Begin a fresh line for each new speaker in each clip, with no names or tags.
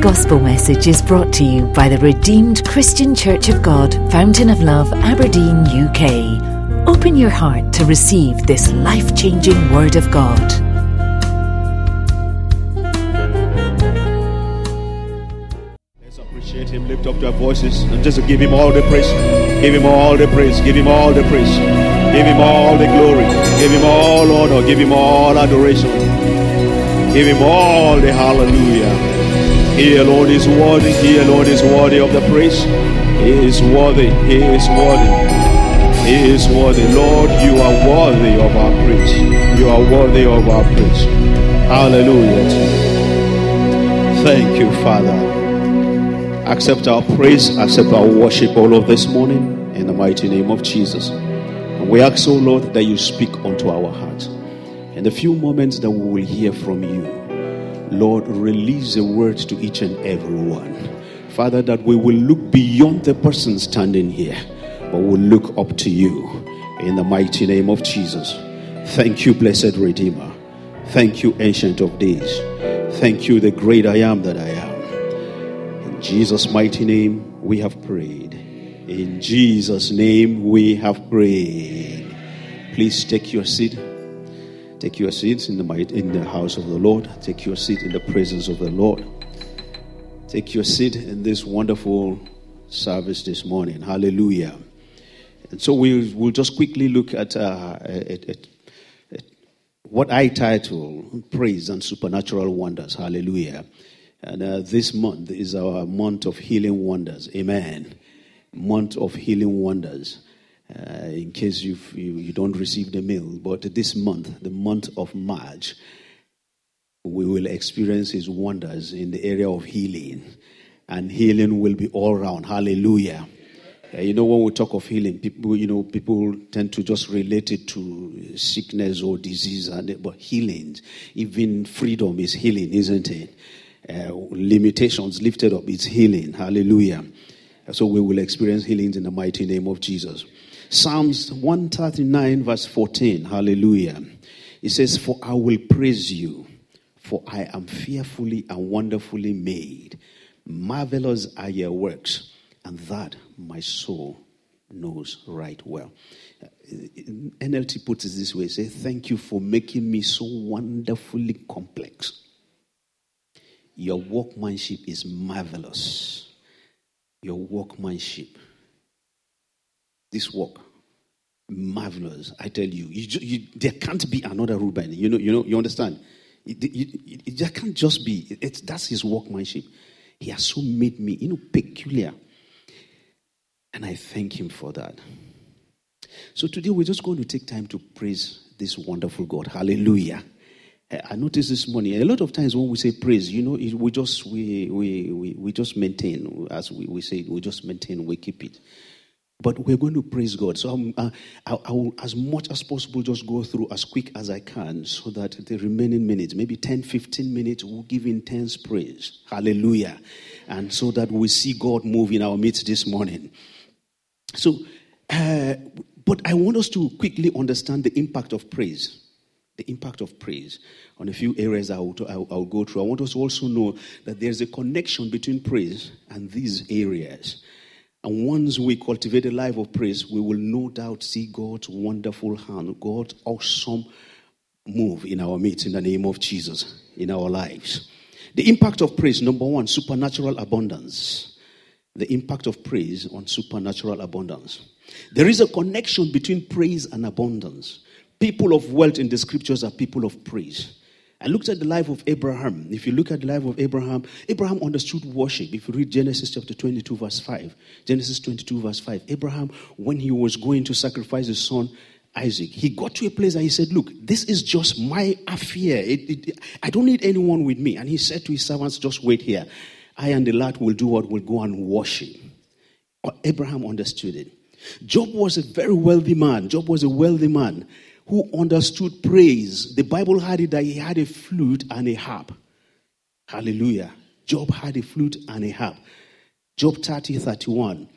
Gospel message is brought to you by the Redeemed Christian Church of God, Fountain of Love, Aberdeen, UK. Open your heart to receive this life changing Word of God.
Let's appreciate Him. Lift up your voices and just give Him all the praise. Give Him all the praise. Give Him all the praise. Give Him all the glory. Give Him all honor. Give Him all adoration. Give Him all the hallelujah. He alone is worthy. He alone is worthy of the praise. He is worthy. He is worthy. He is worthy. Lord, you are worthy of our praise. You are worthy of our praise. Hallelujah. Thank you, Father. Accept our praise, accept our worship all of this morning in the mighty name of Jesus. And we ask, O Lord, that you speak unto our hearts. In the few moments that we will hear from you, Lord, release the words to each and every one. Father, that we will look beyond the person standing here, but we'll look up to you in the mighty name of Jesus. Thank you, blessed Redeemer. Thank you, Ancient of Days. Thank you, the great I am that I am. In Jesus' mighty name, we have prayed. In Jesus' name, we have prayed. Please take your seat. Take your seats in the, in the house of the Lord. Take your seat in the presence of the Lord. Take your seat in this wonderful service this morning. Hallelujah. And so we'll, we'll just quickly look at, uh, at, at, at what I title Praise and Supernatural Wonders. Hallelujah. And uh, this month is our month of healing wonders. Amen. Month of healing wonders uh, in case you you don't receive the mail. But this month, the month of March, we will experience His wonders in the area of healing, and healing will be all around. Hallelujah. Uh, you know, when we talk of healing, people, you know, people tend to just relate it to sickness or disease, and but healing, even freedom is healing, isn't it? Uh, limitations lifted up, it's healing. Hallelujah. So we will experience healings in the mighty name of Jesus. Psalms 139, verse 14. Hallelujah. It says, For I will praise you, for I am fearfully and wonderfully made. Marvelous are your works, and that my soul knows right well. Uh, NLT puts it this way say, Thank you for making me so wonderfully complex. Your workmanship is marvelous. Your workmanship this work. Marvelous, I tell you. you, you there can't be another Reuben. You know, you know, you understand. It, it, it, there can't just be. That's his workmanship. He has so made me, you know, peculiar. And I thank him for that. So today we're just going to take time to praise this wonderful God. Hallelujah. I noticed this morning a lot of times when we say praise, you know, we just we we we, we just maintain, as we, we say, we just maintain, we keep it. But we're going to praise God. So uh, I, I will, as much as possible, just go through as quick as I can so that the remaining minutes, maybe 10, 15 minutes, we'll give intense praise. Hallelujah. And so that we see God move in our midst this morning. So, uh, but I want us to quickly understand the impact of praise. The impact of praise on a few areas I will, I will go through. I want us to also know that there's a connection between praise and these areas. And once we cultivate a life of praise, we will no doubt see God's wonderful hand, God's awesome move in our midst in the name of Jesus in our lives. The impact of praise, number one, supernatural abundance. The impact of praise on supernatural abundance. There is a connection between praise and abundance. People of wealth in the scriptures are people of praise. I looked at the life of Abraham. If you look at the life of Abraham, Abraham understood worship. If you read Genesis chapter 22, verse 5, Genesis 22, verse 5, Abraham, when he was going to sacrifice his son Isaac, he got to a place and he said, Look, this is just my affair. It, it, I don't need anyone with me. And he said to his servants, Just wait here. I and the lad will do what? We'll go and worship. Abraham understood it. Job was a very wealthy man. Job was a wealthy man who understood praise. The Bible had it that he had a flute and a harp. Hallelujah. Job had a flute and a harp. Job 30, 31.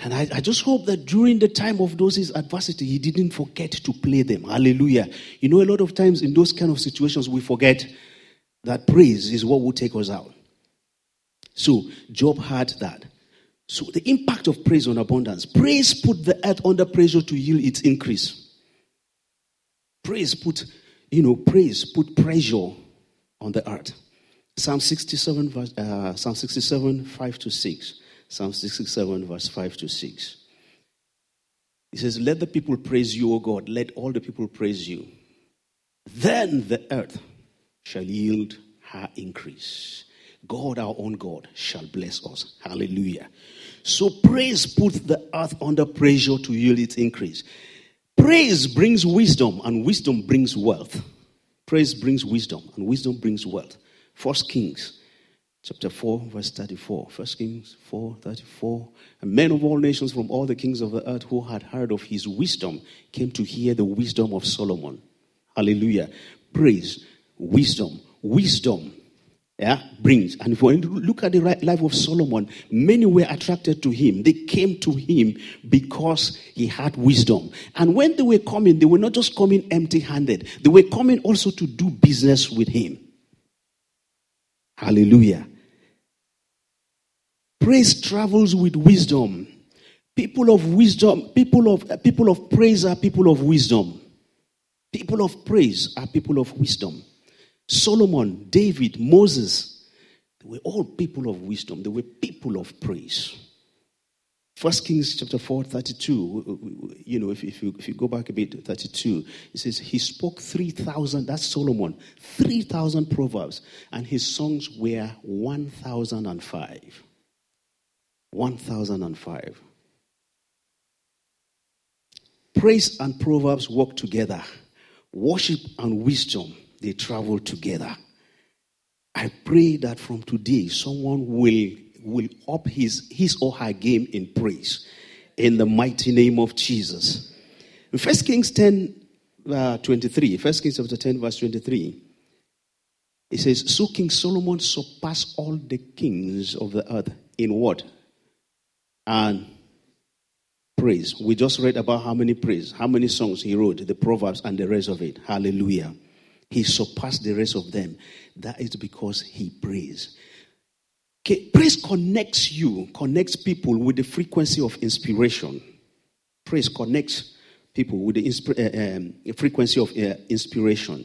And I, I, just hope that during the time of those his adversity, he didn't forget to play them. Hallelujah. You know, a lot of times in those kind of situations, we forget that praise is what will take us out. So Job had that. So the impact of praise on abundance. Praise put the earth under pressure to yield its increase. Praise put, you know, praise put pressure on the earth. Psalm 67, verse, uh, Psalm 67, 5 to 6. Psalm 67, verse 5 to 6. He says, Let the people praise you, O God. Let all the people praise you. Then the earth shall yield her increase. God, our own God, shall bless us. Hallelujah. So praise puts the earth under pressure to yield its increase. Praise brings wisdom, and wisdom brings wealth. Praise brings wisdom, and wisdom brings wealth. First Kings chapter 4, verse 34. First Kings 4, 34. And men of all nations from all the kings of the earth who had heard of his wisdom came to hear the wisdom of Solomon. Hallelujah. Praise, wisdom, wisdom yeah, brings. And if we look at the life of Solomon, many were attracted to him. They came to him because he had wisdom. And when they were coming, they were not just coming empty handed, they were coming also to do business with him. Hallelujah. Praise travels with wisdom. People of wisdom, people of people of praise are people of wisdom. People of praise are people of wisdom. Solomon, David, Moses, they were all people of wisdom. They were people of praise. First Kings chapter 4, 32, you know, if, if, you, if you go back a bit, 32, it says, He spoke 3,000, that's Solomon, 3,000 proverbs, and his songs were 1,005. 1,005. Praise and proverbs work together. Worship and wisdom they travel together. I pray that from today, someone will, will up his, his or her game in praise in the mighty name of Jesus. In 1 Kings 10, uh, 23, 1 Kings chapter 10, verse 23, it says, So King Solomon surpassed all the kings of the earth in what? And praise. We just read about how many praise, how many songs he wrote, the Proverbs and the rest of it. Hallelujah. He surpassed the rest of them. That is because he prays. Okay, praise connects you, connects people with the frequency of inspiration. Praise connects people with the insp- uh, um, frequency of uh, inspiration,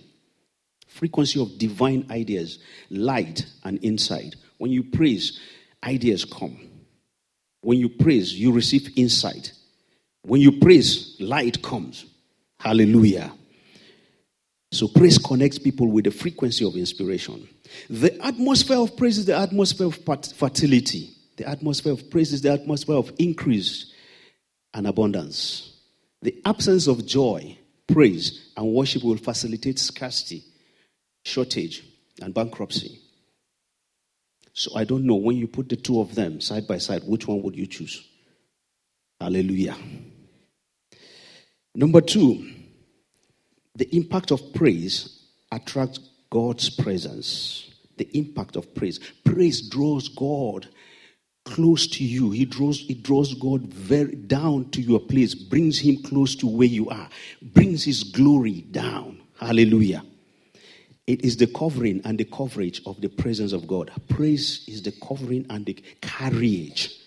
frequency of divine ideas, light and insight. When you praise, ideas come. When you praise, you receive insight. When you praise, light comes. Hallelujah. So praise connects people with the frequency of inspiration. The atmosphere of praise is the atmosphere of fertility. The atmosphere of praise is the atmosphere of increase and abundance. The absence of joy, praise, and worship will facilitate scarcity, shortage, and bankruptcy. So I don't know when you put the two of them side by side, which one would you choose? Hallelujah. Number two, the impact of praise attracts God's presence. The impact of praise. Praise draws God close to you. He draws, it draws God very down to your place, brings him close to where you are, brings his glory down. Hallelujah. It is the covering and the coverage of the presence of God. Praise is the covering and the carriage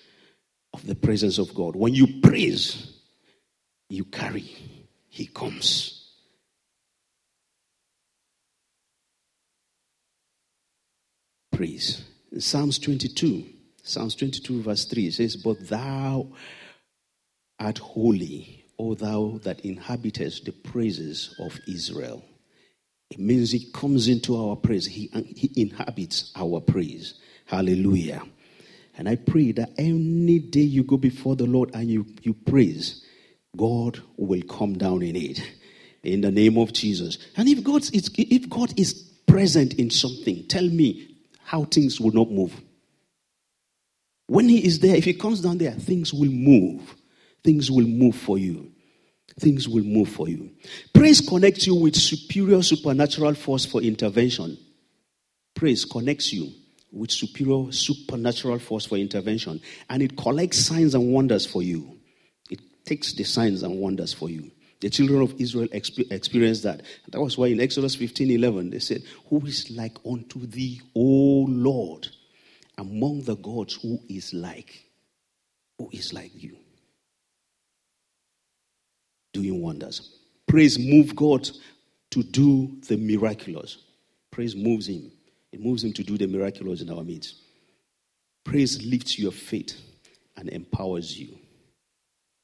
of the presence of God. When you praise, you carry, He comes. Praise. In Psalms 22, Psalms 22, verse 3, it says, But thou art holy, O thou that inhabitest the praises of Israel. It means he comes into our praise, he, uh, he inhabits our praise. Hallelujah. And I pray that any day you go before the Lord and you, you praise, God will come down in it. In the name of Jesus. And if God is, if God is present in something, tell me, how things will not move. When he is there, if he comes down there, things will move. Things will move for you. Things will move for you. Praise connects you with superior supernatural force for intervention. Praise connects you with superior supernatural force for intervention. And it collects signs and wonders for you. It takes the signs and wonders for you. The children of Israel experienced that. That was why in Exodus 15 11 they said, Who is like unto thee, O Lord? among the gods who is like, who is like you, doing wonders. Praise move God to do the miraculous. Praise moves him. It moves him to do the miraculous in our midst. Praise lifts your faith and empowers you.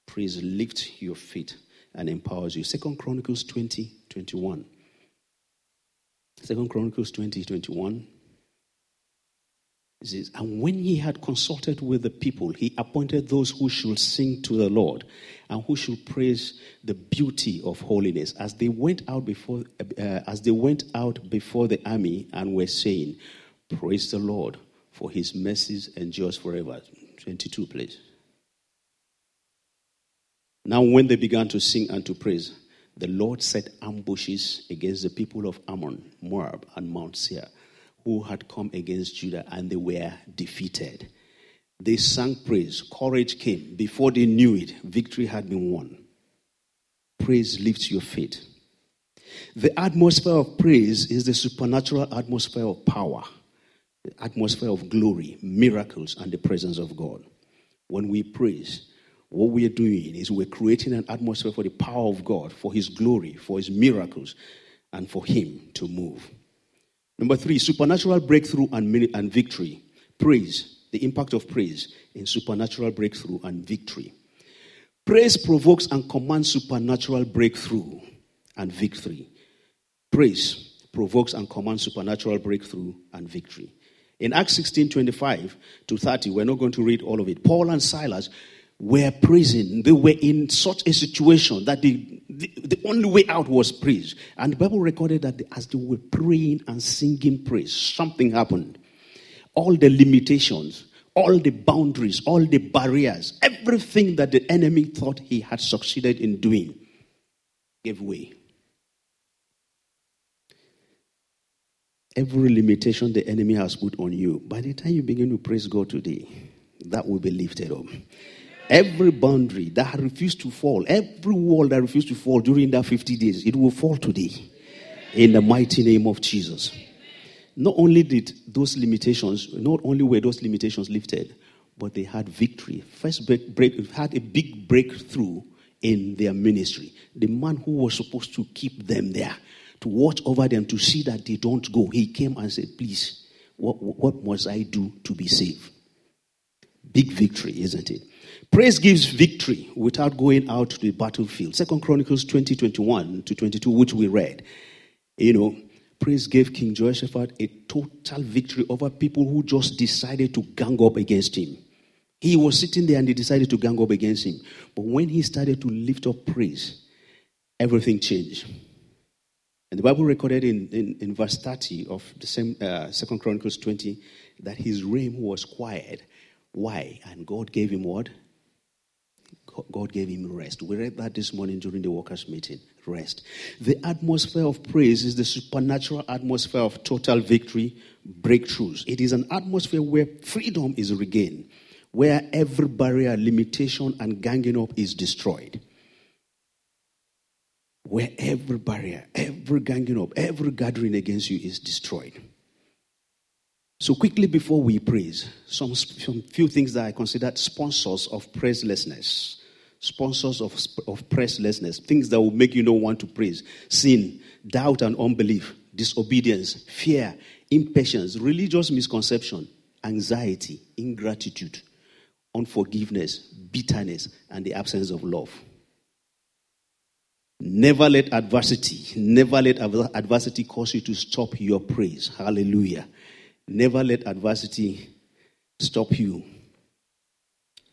Praise lifts your faith and empowers you. Second Chronicles 20, 21. Second Chronicles 20, 21. It says, And when he had consulted with the people, he appointed those who should sing to the Lord and who should praise the beauty of holiness. As they went out before, uh, as they went out before the army and were saying, Praise the Lord, for his mercies endures forever. 22, please. Now, when they began to sing and to praise, the Lord set ambushes against the people of Ammon, Moab, and Mount Seir, who had come against Judah, and they were defeated. They sang praise. Courage came. Before they knew it, victory had been won. Praise lifts your faith. The atmosphere of praise is the supernatural atmosphere of power, the atmosphere of glory, miracles, and the presence of God. When we praise, what we are doing is we're creating an atmosphere for the power of God, for His glory, for His miracles, and for Him to move. Number three, supernatural breakthrough and, and victory. Praise, the impact of praise in supernatural breakthrough and victory. Praise provokes and commands supernatural breakthrough and victory. Praise provokes and commands supernatural breakthrough and victory. In Acts 16 25 to 30, we're not going to read all of it. Paul and Silas were praising. They were in such a situation that the, the, the, only way out was praise. And the Bible recorded that as they were praying and singing praise, something happened. All the limitations, all the boundaries, all the barriers, everything that the enemy thought he had succeeded in doing gave way. Every limitation the enemy has put on you, by the time you begin to praise God today, that will be lifted up. Every boundary that refused to fall, every wall that refused to fall during that 50 days, it will fall today. In the mighty name of Jesus. Not only did those limitations, not only were those limitations lifted, but they had victory. First break, break had a big breakthrough in their ministry. The man who was supposed to keep them there, to watch over them, to see that they don't go, he came and said, Please, what, what must I do to be saved? Big victory, isn't it? Praise gives victory without going out to the battlefield. Second Chronicles 20, 21 to 22, which we read. You know, praise gave King Jehoshaphat a total victory over people who just decided to gang up against him. He was sitting there and they decided to gang up against him. But when he started to lift up praise, everything changed. And the Bible recorded in, in, in verse 30 of the same uh, Second Chronicles 20 that his reign was quiet. Why? And God gave him what? God gave him rest. We read that this morning during the workers' meeting. Rest. The atmosphere of praise is the supernatural atmosphere of total victory, breakthroughs. It is an atmosphere where freedom is regained, where every barrier, limitation, and ganging up is destroyed. Where every barrier, every ganging up, every gathering against you is destroyed. So, quickly before we praise, some, some few things that I consider sponsors of praiselessness sponsors of, of praiselessness, things that will make you not want to praise sin, doubt and unbelief, disobedience, fear, impatience, religious misconception, anxiety, ingratitude, unforgiveness, bitterness, and the absence of love. Never let adversity, never let adversity cause you to stop your praise. Hallelujah. Never let adversity stop you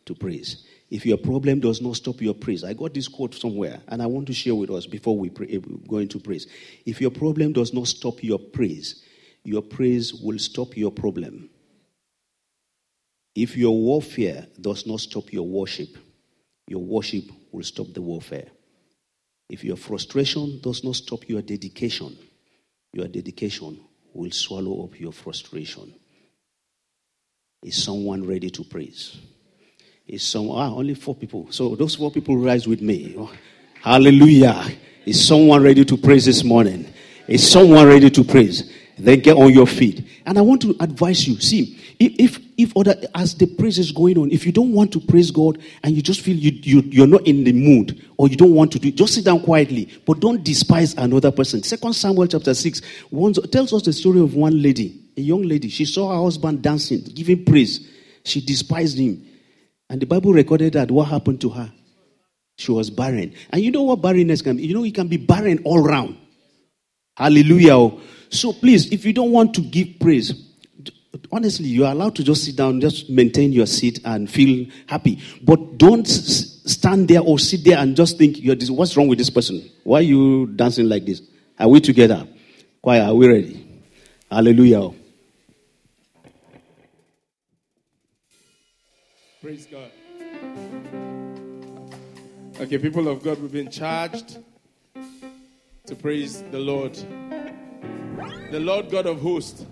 to praise. If your problem does not stop your praise, I got this quote somewhere and I want to share with us before we pray, eh, go into praise. If your problem does not stop your praise, your praise will stop your problem. If your warfare does not stop your worship, your worship will stop the warfare. If your frustration does not stop your dedication, your dedication will swallow up your frustration. Is someone ready to praise? Is some ah, only four people. So those four people rise with me. Hallelujah. Is someone ready to praise this morning? Is someone ready to praise? Then get on your feet. And I want to advise you. See, if if, other as the praise is going on, if you don't want to praise God and you just feel you, you you're not in the mood or you don't want to do it, just sit down quietly. But don't despise another person. Second Samuel chapter six once, tells us the story of one lady, a young lady. She saw her husband dancing, giving praise. She despised him. And the Bible recorded that what happened to her? She was barren. And you know what barrenness can be? You know, it can be barren all round. Hallelujah. Oh. So please, if you don't want to give praise, honestly, you are allowed to just sit down, just maintain your seat and feel happy. But don't stand there or sit there and just think, what's wrong with this person? Why are you dancing like this? Are we together? Choir, are we ready? Hallelujah. Oh.
Praise God. Okay, people of God, we've been charged to praise the Lord the Lord God of hosts,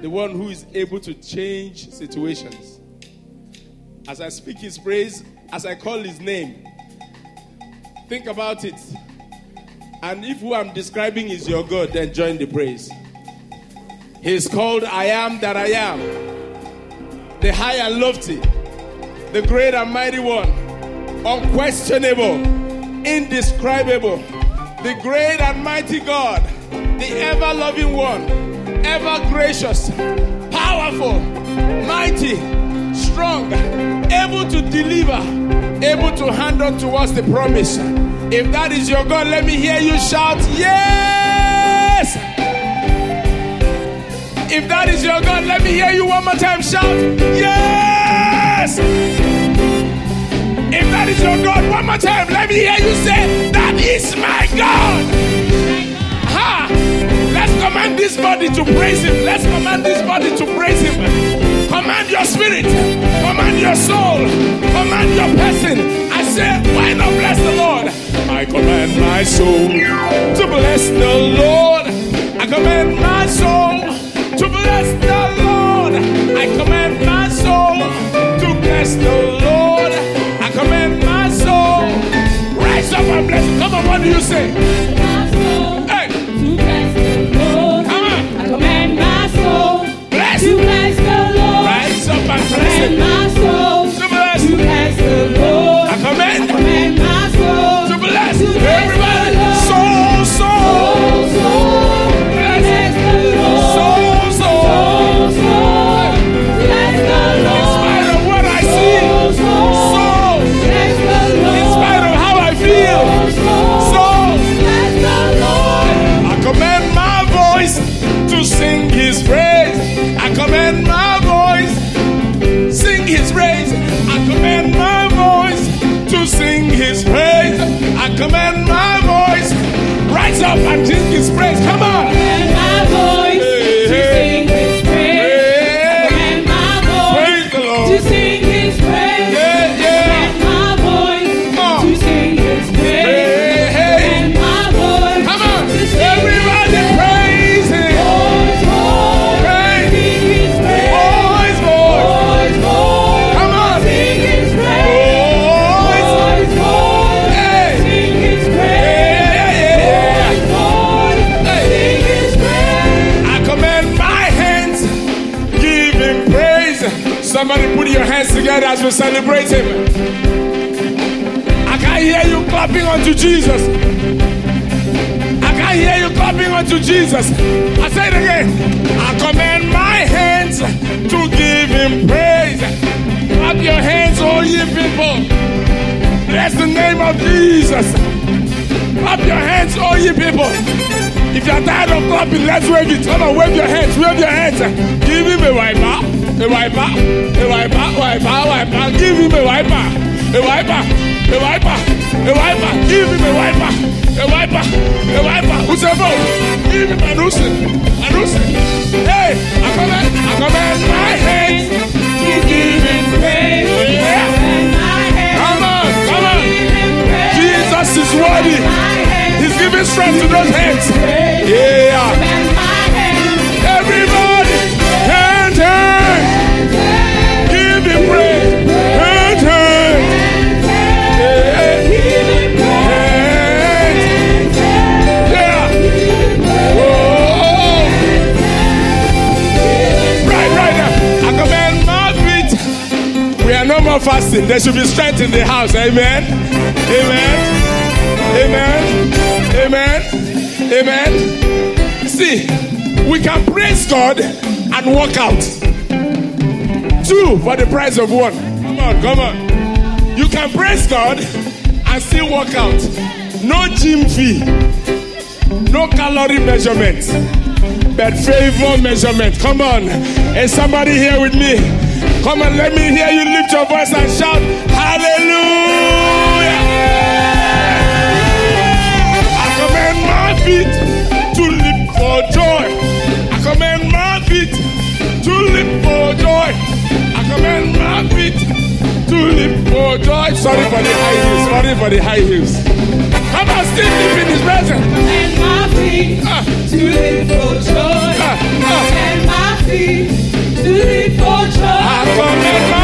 the one who is able to change situations. As I speak his praise, as I call his name, think about it. And if who I'm describing is your God, then join the praise. He's called I am that I am, the high and lofty, the great and mighty one, unquestionable, indescribable, the great and mighty God the ever loving one, ever gracious, powerful, mighty, strong, able to deliver, able to hand on to us the promise. If that is your God, let me hear you shout, Yes! If that is your God, let me hear you one more time shout, Yes! If that is your God, one more time, let me hear you say, That is my God! Ha! Let's command this body to praise Him. Let's command this body to praise Him. Command your spirit, command your soul, command your person. I say, why not bless the Lord? I command my soul to bless the Lord. I command my bless the Lord. I command my soul. Rise up and bless. Come on, what do you say? And sing his praise. As we celebrate Him. I can hear you clapping unto Jesus. I can hear you clapping unto Jesus. I say it again. I command my hands to give Him praise. Clap your hands, all ye people. Bless the name of Jesus. Clap your hands, all ye people. If you're tired of clapping, let's wave it. Come on, wave your hands, wave your hands. Give him a wiper a wiper, a wiper, wiper, wiper. Give him a wiper, a wiper, a wiper, a wiper. Give him a wiper, a wiper, a wiper. Who's a vote? Give him a nusi, a nusi. Hey, I command, I command my hands to give him praise. Come on, come on. Jesus is worthy. He's giving strength to those hands. Yeah. There should be strength in the house. Amen. Amen. Amen. Amen. Amen. See, we can praise God and walk out. Two for the price of one. Come on, come on. You can praise God and still walk out. No gym fee, no calorie measurement, but favor measurement. Come on. Is somebody here with me? Come on, let me hear you lift your voice and shout, Hallelujah! I command my feet to leap for joy. I command my feet to leap for joy. I command my feet to leap for joy. Sorry for the high heels. Sorry for the high heels. Come on, still live in his presence.
And my feet
Ah.
to live for joy.
Ah, ah.
And my feet live for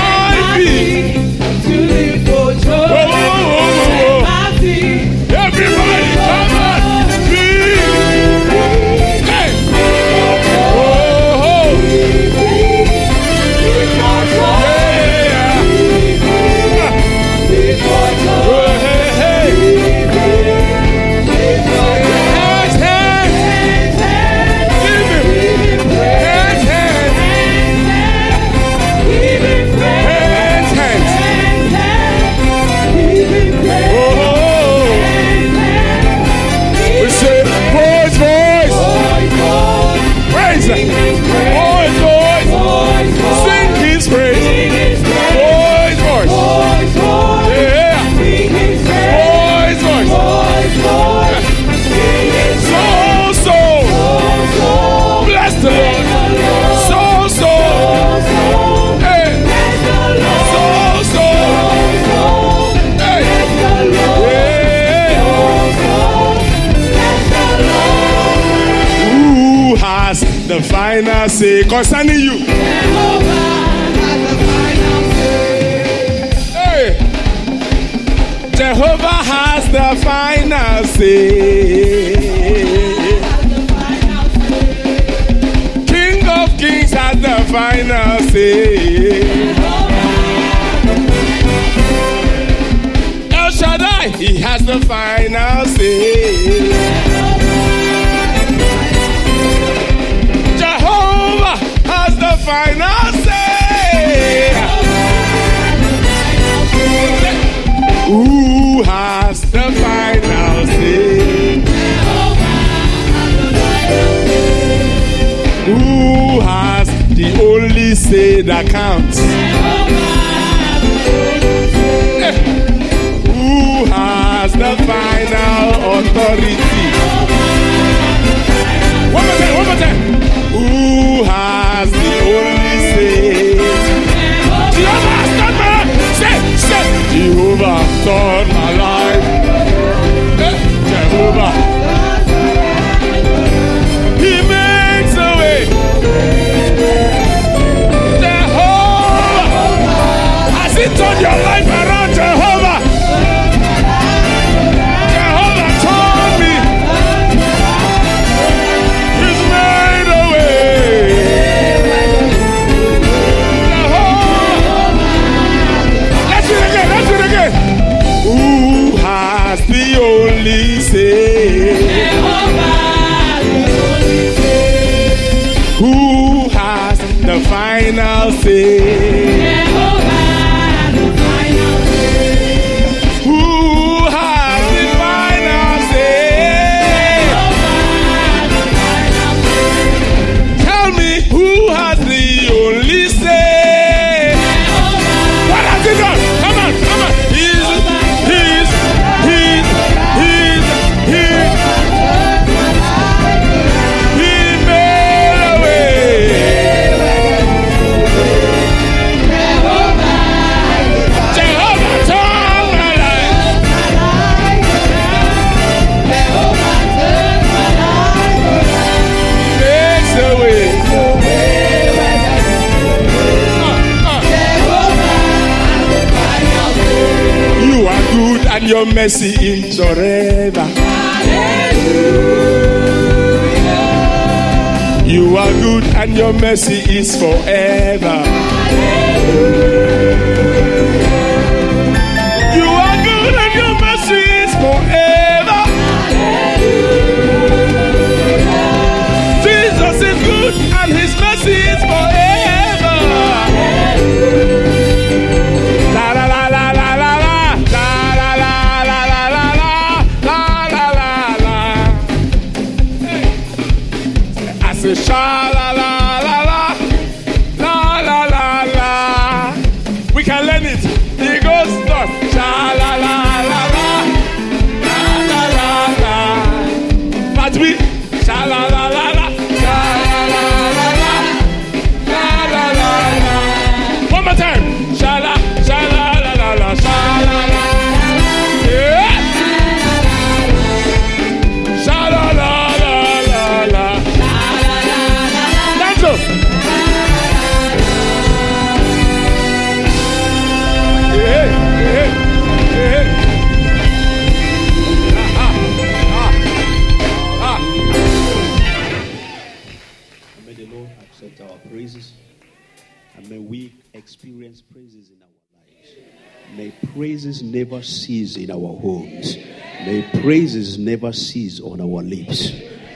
concerning you? Hey. Jehovah has the final say. King of kings has the final say. El Shaddai, he has the final say. Who has the? Who has the only say that counts? Who has the final authority? Mercy is forever. You are good and your mercy is forever.
Never cease in our homes. May praises never cease on our lips.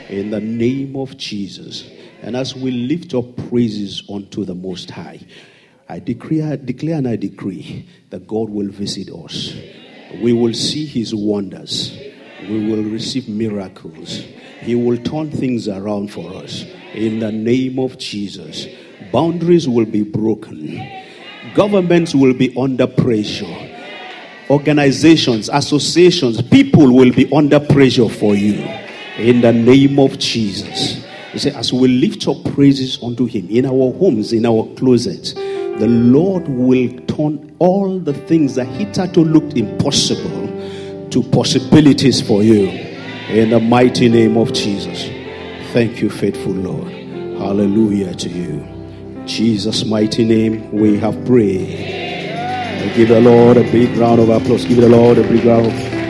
In the name of Jesus. And as we lift up praises unto the Most High, I declare, declare and I decree that God will visit us. We will see His wonders. We will receive miracles. He will turn things around for us. In the name of Jesus. Boundaries will be broken. Governments will be under pressure. Organizations, associations, people will be under pressure for you. In the name of Jesus. He said, as we lift up praises unto Him in our homes, in our closets, the Lord will turn all the things that hitherto looked impossible to possibilities for you. In the mighty name of Jesus. Thank you, faithful Lord. Hallelujah to you. Jesus' mighty name, we have prayed. Give the Lord a big round of applause. Give the Lord a big round.